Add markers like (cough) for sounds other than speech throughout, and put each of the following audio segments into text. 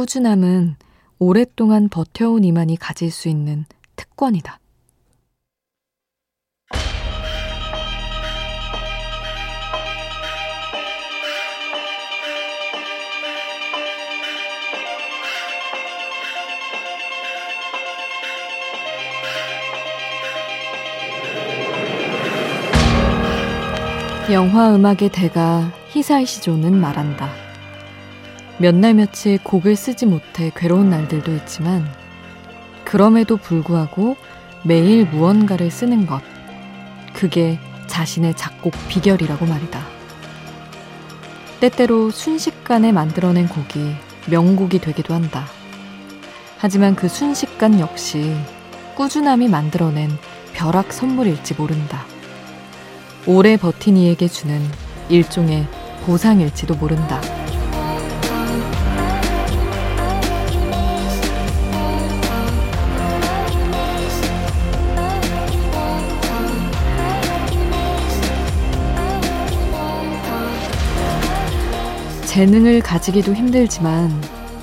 꾸준함은 오랫동안 버텨온 이만이 가질 수 있는 특권이다. 영화 음악의 대가 히사이시조는 말한다. 몇 날 며칠 곡을 쓰지 못해 괴로운 날들도 있지만 그럼에도 불구하고 매일 무언가를 쓰는 것. 그게 자신의 작곡 비결이라고 말이다. 때때로 순식간에 만들어낸 곡이 명곡이 되기도 한다. 하지만 그 순식간 역시 꾸준함이 만들어낸 벼락 선물일지 모른다. 오래 버틴 이에게 주는 일종의 보상일지도 모른다. 재능을 가지기도 힘들지만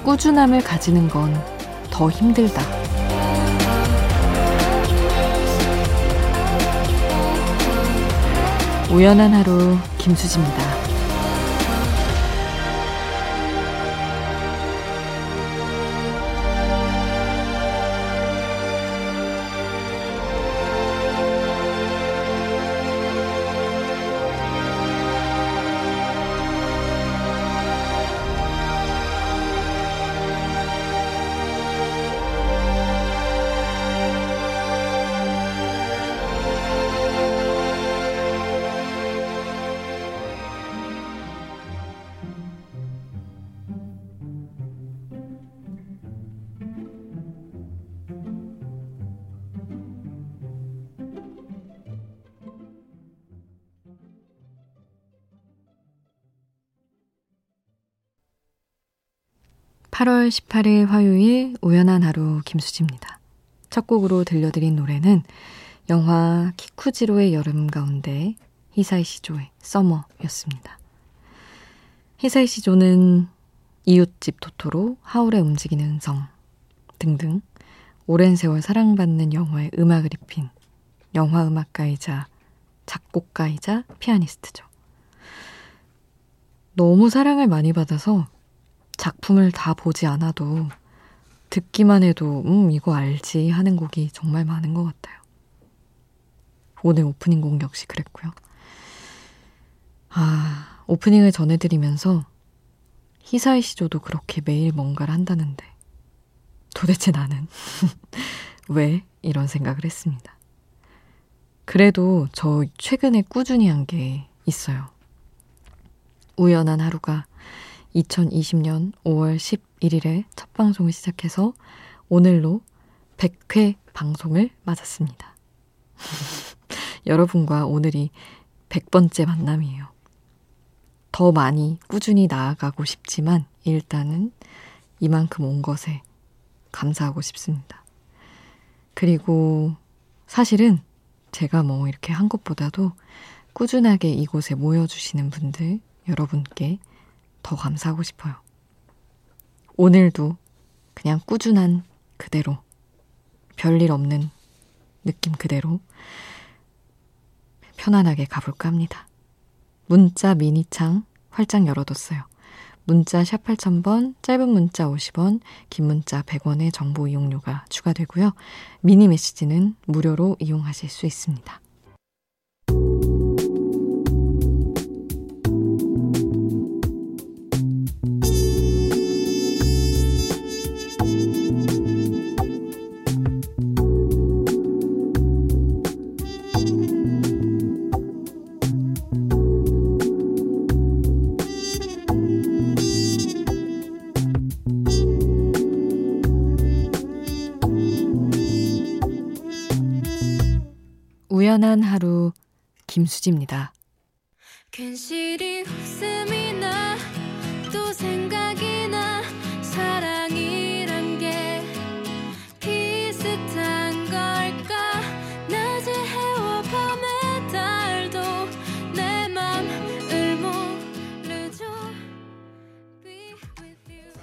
꾸준함을 가지는 건 더 힘들다. 우연한 하루 김수지입니다. 8월 18일 화요일 우연한 하루 김수지입니다. 첫 곡으로 들려드린 노래는 영화 키쿠지로의 여름 가운데 히사이 시조의 서머였습니다. 히사이 시조는 이웃집 토토로 하울의 움직이는 성 등등 오랜 세월 사랑받는 영화에 음악을 입힌 영화 음악가이자 작곡가이자 피아니스트죠. 너무 사랑을 많이 받아서 작품을 다 보지 않아도 듣기만 해도 음 이거 알지 하는 곡이 정말 많은 것 같아요. 오늘 오프닝 곡 역시 그랬고요. 아 오프닝을 전해드리면서 히사이 시조도 그렇게 매일 뭔가를 한다는데 도대체 나는 (laughs) 왜 이런 생각을 했습니다. 그래도 저 최근에 꾸준히 한 게 있어요. 우연한 하루가 2020년 5월 11일에 첫 방송을 시작해서 오늘로 100회 방송을 맞았습니다. (laughs) 여러분과 오늘이 100번째 만남이에요. 더 많이 꾸준히 나아가고 싶지만 일단은 이만큼 온 것에 감사하고 싶습니다. 그리고 사실은 제가 뭐 이렇게 한 것보다도 꾸준하게 이곳에 모여주시는 분들 여러분께 더 감사하고 싶어요. 오늘도 그냥 꾸준한 그대로, 별일 없는 느낌 그대로 편안하게 가볼까 합니다. 문자 미니창 활짝 열어뒀어요. 문자 샵 8000번, 짧은 문자 50원, 긴 문자 100원의 정보 이용료가 추가되고요. 미니 메시지는 무료로 이용하실 수 있습니다. 우연한 하루 김수지입니다. 괜시리 웃음이 나 또 생각이 나 사랑이란 게 비슷한 걸까? 낮에 해와 밤의 달도 내 맘을 모르죠. Be with you.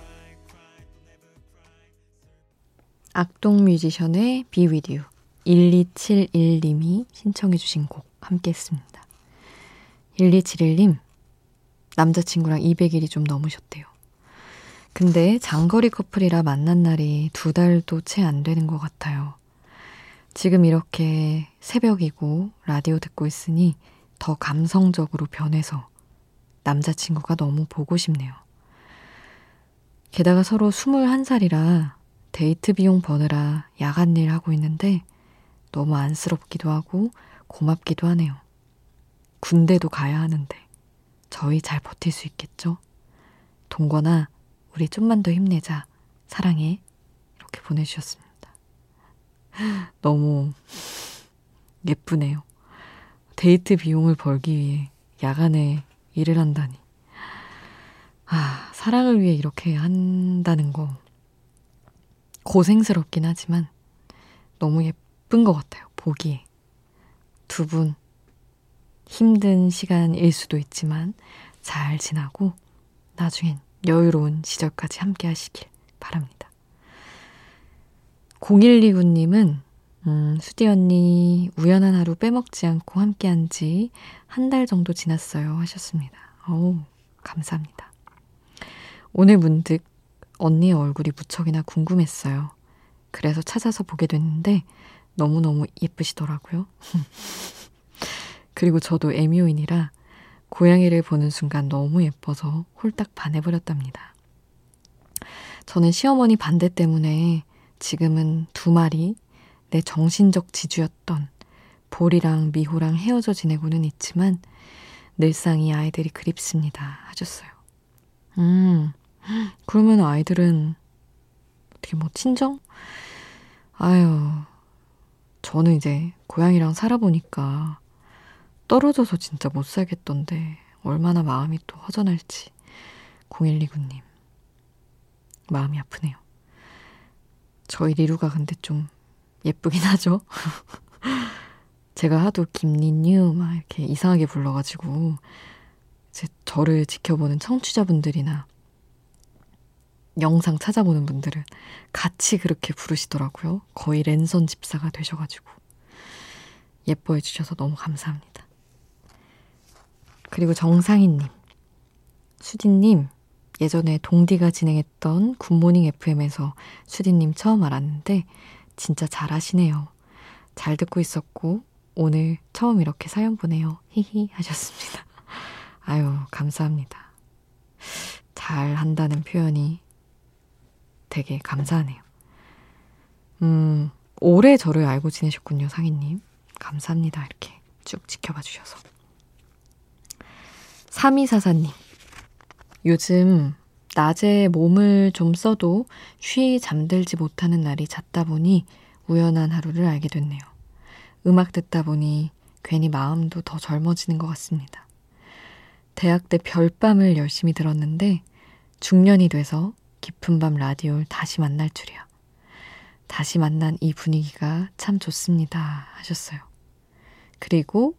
악동 뮤지션의 Be With You 1271님이 신청해 주신 곡 함께 했습니다. 1271님 남자친구랑 200일이 좀 넘으셨대요. 근데 장거리 커플이라 만난 날이 두 달도 채 안 되는 것 같아요. 지금 이렇게 새벽이고 라디오 듣고 있으니 더 감성적으로 변해서 남자친구가 너무 보고 싶네요. 게다가 서로 21살이라 데이트 비용 버느라 야간 일 하고 있는데 너무 안쓰럽기도 하고 고맙기도 하네요. 군대도 가야 하는데 저희 잘 버틸 수 있겠죠? 동건아, 우리 좀만 더 힘내자. 사랑해. 이렇게 보내주셨습니다. (laughs) 너무 예쁘네요. 데이트 비용을 벌기 위해 야간에 일을 한다니. 아, 사랑을 위해 이렇게 한다는 거 고생스럽긴 하지만 너무 예 쁜 것 같아요. 보기에. 두 분 힘든 시간일 수도 있지만 잘 지나고 나중엔 여유로운 시절까지 함께 하시길 바랍니다. 0129님은 음, 수디 언니 우연한 하루 빼먹지 않고 함께 한 지 한 달 정도 지났어요 하셨습니다. 어우 감사합니다. 오늘 문득 언니의 얼굴이 무척이나 궁금했어요. 그래서 찾아서 보게 됐는데 너무너무 예쁘시더라고요. (laughs) 그리고 저도 애묘인이라 고양이를 보는 순간 너무 예뻐서 홀딱 반해버렸답니다. 저는 시어머니 반대 때문에 지금은 두 마리 내 정신적 지주였던 볼이랑 미호랑 헤어져 지내고는 있지만 늘상 이 아이들이 그립습니다. 하셨어요. 음, 그러면 아이들은 어떻게 뭐 친정? 아유, 저는 이제 고양이랑 살아보니까 떨어져서 진짜 못 살겠던데 얼마나 마음이 또 허전할지 0129님 마음이 아프네요. 저희 리루가 근데 좀 예쁘긴 하죠. (laughs) 제가 하도 김리뉴 막 이렇게 이상하게 불러가지고 제 저를 지켜보는 청취자분들이나 영상 찾아보는 분들은 같이 그렇게 부르시더라고요. 거의 랜선 집사가 되셔가지고 예뻐해 주셔서 너무 감사합니다. 그리고 정상희님, 수디님 예전에 동디가 진행했던 굿모닝 FM에서 수디님 처음 알았는데 진짜 잘하시네요. 잘 듣고 있었고 오늘 처음 이렇게 사연 보내요. 히히 하셨습니다. (laughs) 아유, 감사합니다. 잘 한다는 표현이 되게 감사하네요. 음, 오래 저를 알고 지내셨군요, 상희님. 감사합니다. 이렇게 쭉 지켜봐 주셔서. 3244님. 요즘 낮에 몸을 좀 써도 쉬 잠들지 못하는 날이 잦다 보니 우연한 하루를 알게 됐네요. 음악 듣다 보니 괜히 마음도 더 젊어지는 것 같습니다. 대학 때 별밤을 열심히 들었는데 중년이 돼서 깊은 밤 라디오를 다시 만날 줄이야. 다시 만난 이 분위기가 참 좋습니다. 하셨어요. 그리고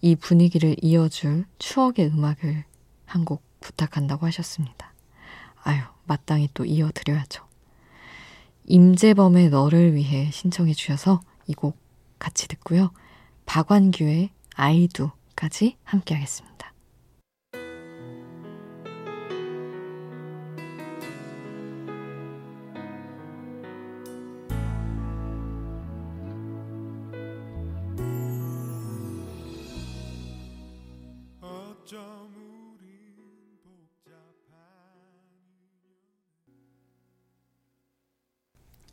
이 분위기를 이어줄 추억의 음악을 한 곡 부탁한다고 하셨습니다. 아유, 마땅히 또 이어드려야죠. 임재범의 너를 위해 신청해 주셔서 이 곡 같이 듣고요. 박완규의 아이두까지 함께 하겠습니다.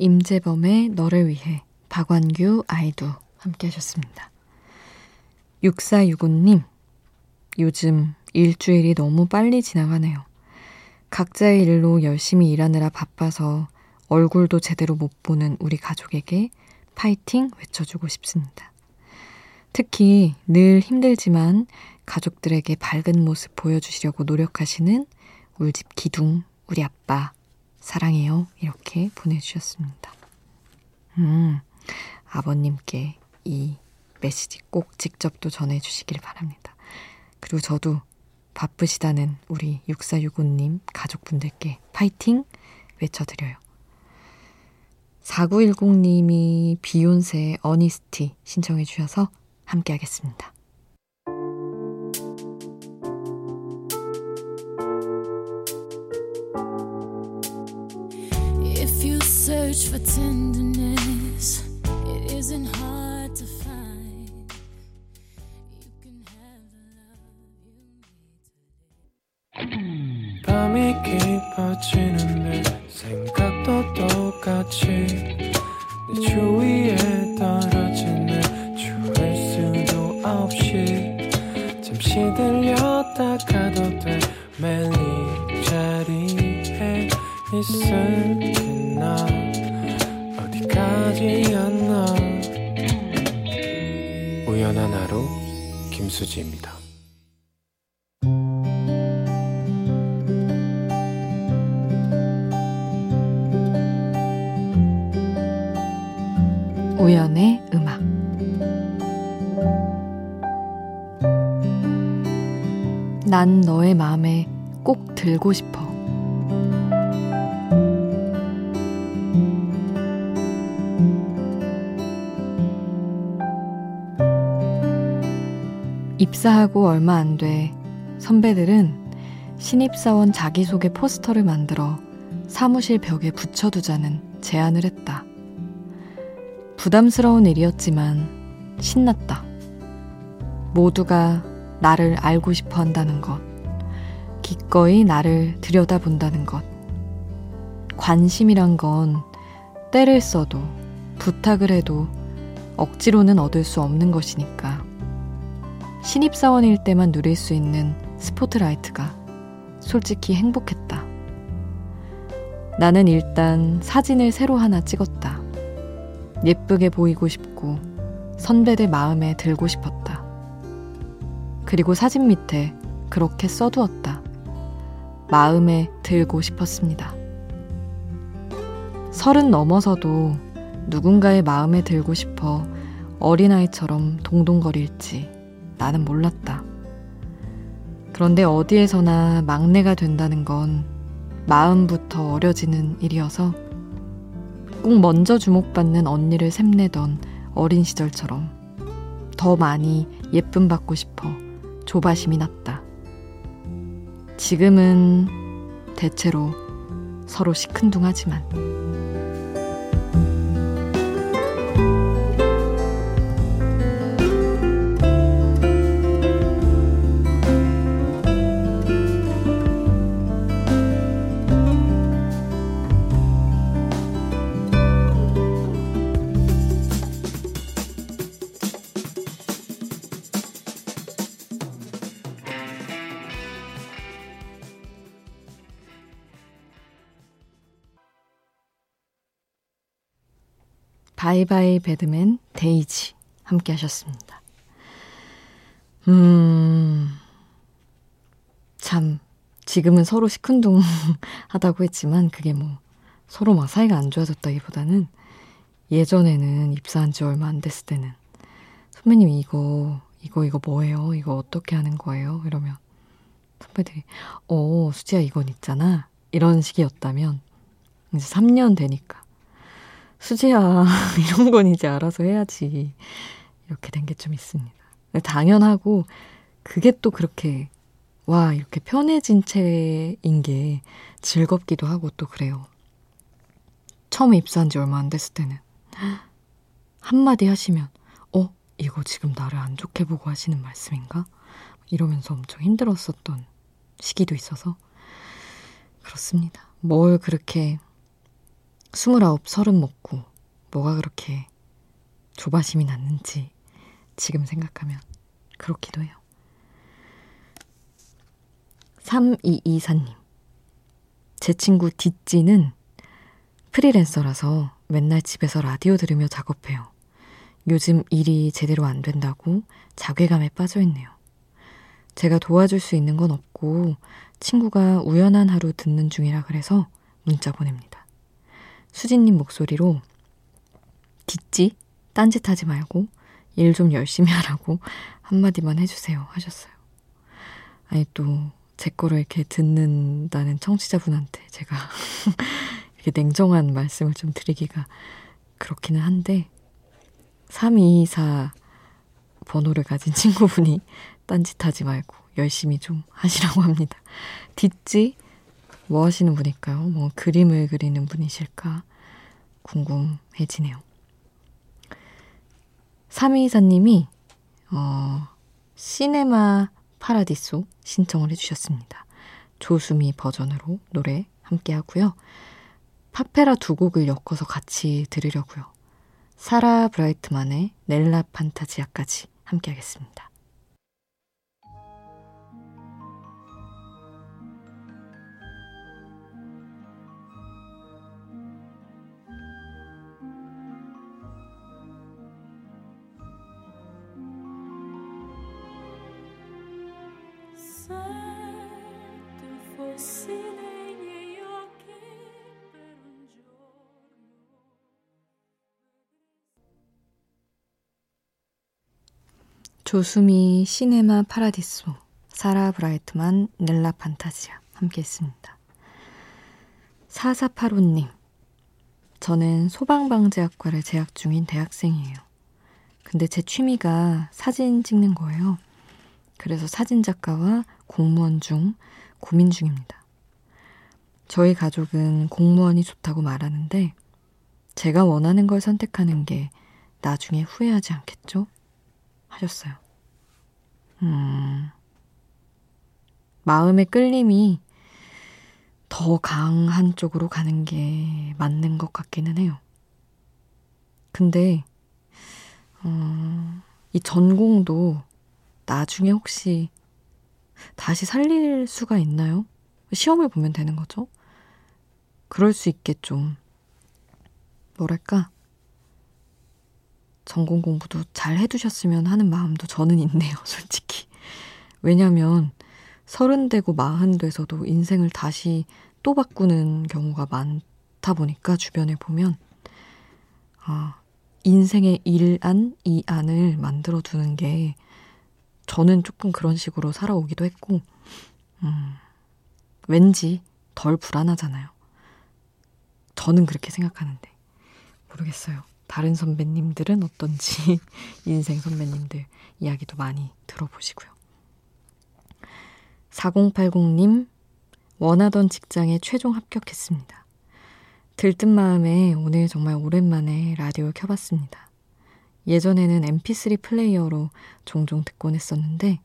임재범의 너를 위해 박완규 아이도 함께 하셨습니다. 6465님, 요즘 일주일이 너무 빨리 지나가네요. 각자의 일로 열심히 일하느라 바빠서 얼굴도 제대로 못 보는 우리 가족에게 파이팅 외쳐주고 싶습니다. 특히 늘 힘들지만 가족들에게 밝은 모습 보여주시려고 노력하시는 울집 기둥, 우리 아빠, 사랑해요. 이렇게 보내주셨습니다. 음, 아버님께 이 메시지 꼭 직접 또 전해주시길 바랍니다. 그리고 저도 바쁘시다는 우리 6465님 가족분들께 파이팅 외쳐드려요. 4910님이 비욘세의 어니스티 신청해 주셔서 함께 하겠습니다. Search for tenderness, it isn't hard to find. You can have the love you need today. 밤이 깊어지는데 생각도 똑같이 내 주위에 떨어지는 주울 수도 없이 잠시 들렸다 가도 돼 매일 이 자리에 있을게 나 어디까지였나 우연한 하루 김수지입니다. 우연의 음악 난 너의 마음에 꼭 들고 싶어. 입사하고 얼마 안 돼 선배들은 신입사원 자기소개 포스터를 만들어 사무실 벽에 붙여두자는 제안을 했다. 부담스러운 일이었지만 신났다. 모두가 나를 알고 싶어 한다는 것. 기꺼이 나를 들여다본다는 것. 관심이란 건 때를 써도 부탁을 해도 억지로는 얻을 수 없는 것이니까. 신입사원일 때만 누릴 수 있는 스포트라이트가 솔직히 행복했다. 나는 일단 사진을 새로 하나 찍었다. 예쁘게 보이고 싶고 선배들 마음에 들고 싶었다. 그리고 사진 밑에 그렇게 써두었다. 마음에 들고 싶었습니다. 서른 넘어서도 누군가의 마음에 들고 싶어 어린아이처럼 동동거릴지 나는 몰랐다. 그런데 어디에서나 막내가 된다는 건 마음부터 어려지는 일이어서 꼭 먼저 주목받는 언니를 샘내던 어린 시절처럼 더 많이 예쁨 받고 싶어 조바심이 났다. 지금은 대체로 서로 시큰둥하지만. 바이바이 배드맨 데이지 함께 하셨습니다. 음, 참, 지금은 서로 시큰둥 하다고 했지만 그게 뭐 서로 막 사이가 안 좋아졌다기보다는 예전에는 입사한 지 얼마 안 됐을 때는 선배님 이거, 이거, 이거 뭐예요? 이거 어떻게 하는 거예요? 이러면 선배들이, 어, 수지야 이건 있잖아. 이런 식이었다면 이제 3년 되니까 수지야, (laughs) 이런 건 이제 알아서 해야지. 이렇게 된 게 좀 있습니다. 당연하고, 그게 또 그렇게, 와, 이렇게 편해진 채인 게 즐겁기도 하고 또 그래요. 처음 입사한 지 얼마 안 됐을 때는. (gasps) 한마디 하시면, 어, 이거 지금 나를 안 좋게 보고 하시는 말씀인가? 이러면서 엄청 힘들었었던 시기도 있어서. 그렇습니다. 뭘 그렇게 스물아홉, 서른 먹고 뭐가 그렇게 조바심이 났는지 지금 생각하면 그렇기도 해요. 3224님. 제 친구 뒷지는 프리랜서라서 맨날 집에서 라디오 들으며 작업해요. 요즘 일이 제대로 안 된다고 자괴감에 빠져 있네요. 제가 도와줄 수 있는 건 없고 친구가 우연한 하루 듣는 중이라 그래서 문자 보냅니다. 수진님 목소리로 뒷지 딴짓하지 말고 일 좀 열심히 하라고 한마디만 해주세요 하셨어요. 아니 또 제 거를 이렇게 듣는다는 청취자분한테 제가 (laughs) 이렇게 냉정한 말씀을 좀 드리기가 그렇기는 한데 3224 번호를 가진 친구분이 (laughs) 딴짓하지 말고 열심히 좀 하시라고 합니다. 뒷지 뭐 하시는 분일까요? 뭐 그림을 그리는 분이실까 궁금해지네요. 3224님이 어, 시네마 파라디소 신청을 해주셨습니다. 조수미 버전으로 노래 함께 하고요. 파페라 두 곡을 엮어서 같이 들으려고요. 사라 브라이트만의 넬라 판타지아까지 함께 하겠습니다. 조수미 시네마 파라디소 사라 브라이트만 넬라 판타지아 함께 했습니다. 4485님 저는 소방방재학과를 재학 중인 대학생이에요. 근데 제 취미가 사진 찍는 거예요. 그래서 사진작가와 공무원 중 고민 중입니다. 저희 가족은 공무원이 좋다고 말하는데 제가 원하는 걸 선택하는 게 나중에 후회하지 않겠죠? 하셨어요. 음, 마음의 끌림이 더 강한 쪽으로 가는 게 맞는 것 같기는 해요. 근데, 어, 이 전공도 나중에 혹시 다시 살릴 수가 있나요? 시험을 보면 되는 거죠? 그럴 수 좀, 뭐랄까, 전공 공부도 잘 해두셨으면 하는 마음도 저는 있네요, (laughs) 솔직히. 왜냐면, 서른 되고 마흔 돼서도 인생을 다시 또 바꾸는 경우가 많다 보니까 주변에 보면, 아, 인생의 일안, 이안을 만들어 두는 게 저는 조금 그런 식으로 살아오기도 했고, 음, 왠지 덜 불안하잖아요. 저는 그렇게 생각하는데. 모르겠어요. 다른 선배님들은 어떤지 (laughs) 인생 선배님들 이야기도 많이 들어보시고요. 4080님, 원하던 직장에 최종 합격했습니다. 들뜬 마음에 오늘 정말 오랜만에 라디오를 켜봤습니다. 예전에는 mp3 플레이어로 종종 듣곤 했었는데,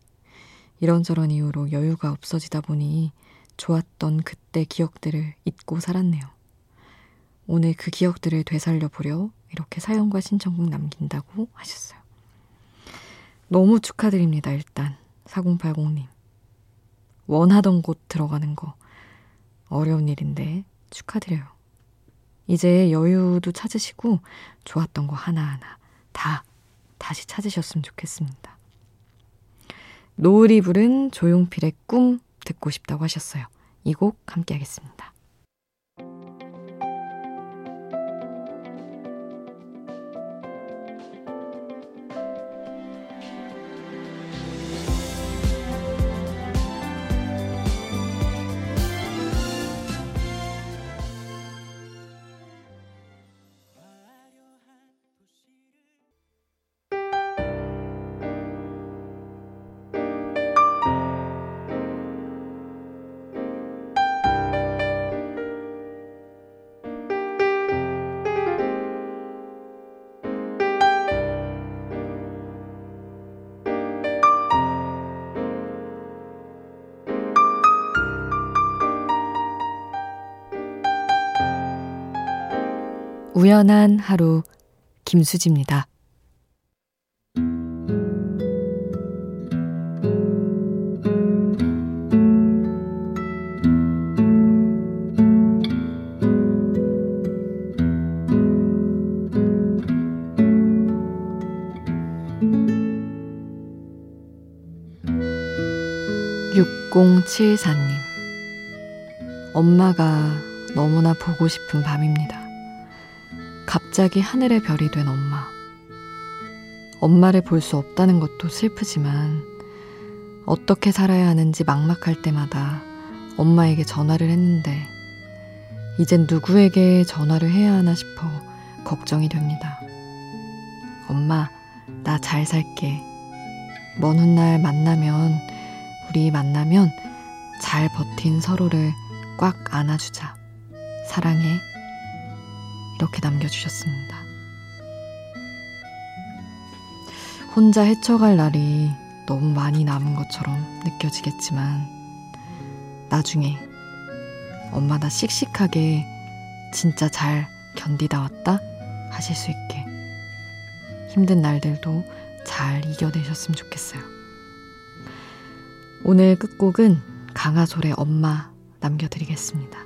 이런저런 이유로 여유가 없어지다 보니 좋았던 그때 기억들을 잊고 살았네요. 오늘 그 기억들을 되살려 보려 이렇게 사연과 신청곡 남긴다고 하셨어요. 너무 축하드립니다, 일단. 4080님. 원하던 곳 들어가는 거 어려운 일인데 축하드려요. 이제 여유도 찾으시고 좋았던 거 하나하나 다 다시 찾으셨으면 좋겠습니다. 노을이 부른 조용필의 꿈 듣고 싶다고 하셨어요. 이 곡 함께 하겠습니다. ' 우연한 하루' 김수지입니다. (6074님) 엄마가 너무나 보고 싶은 밤입니다. 갑자기 하늘의 별이 된 엄마. 엄마를 볼 수 없다는 것도 슬프지만 어떻게 살아야 하는지 막막할 때마다 엄마에게 전화를 했는데 이젠 누구에게 전화를 해야 하나 싶어 걱정이 됩니다. 엄마, 나 잘 살게. 먼 훗날 만나면, 우리 만나면 잘 버틴 서로를 꽉 안아주자. 사랑해. 이렇게 남겨주셨습니다. 혼자 헤쳐갈 날이 너무 많이 남은 것처럼 느껴지겠지만, 나중에 엄마 나 씩씩하게 진짜 잘 견디다 왔다 하실 수 있게 힘든 날들도 잘 이겨내셨으면 좋겠어요. 오늘 끝곡은 강하솔의 엄마 남겨드리겠습니다.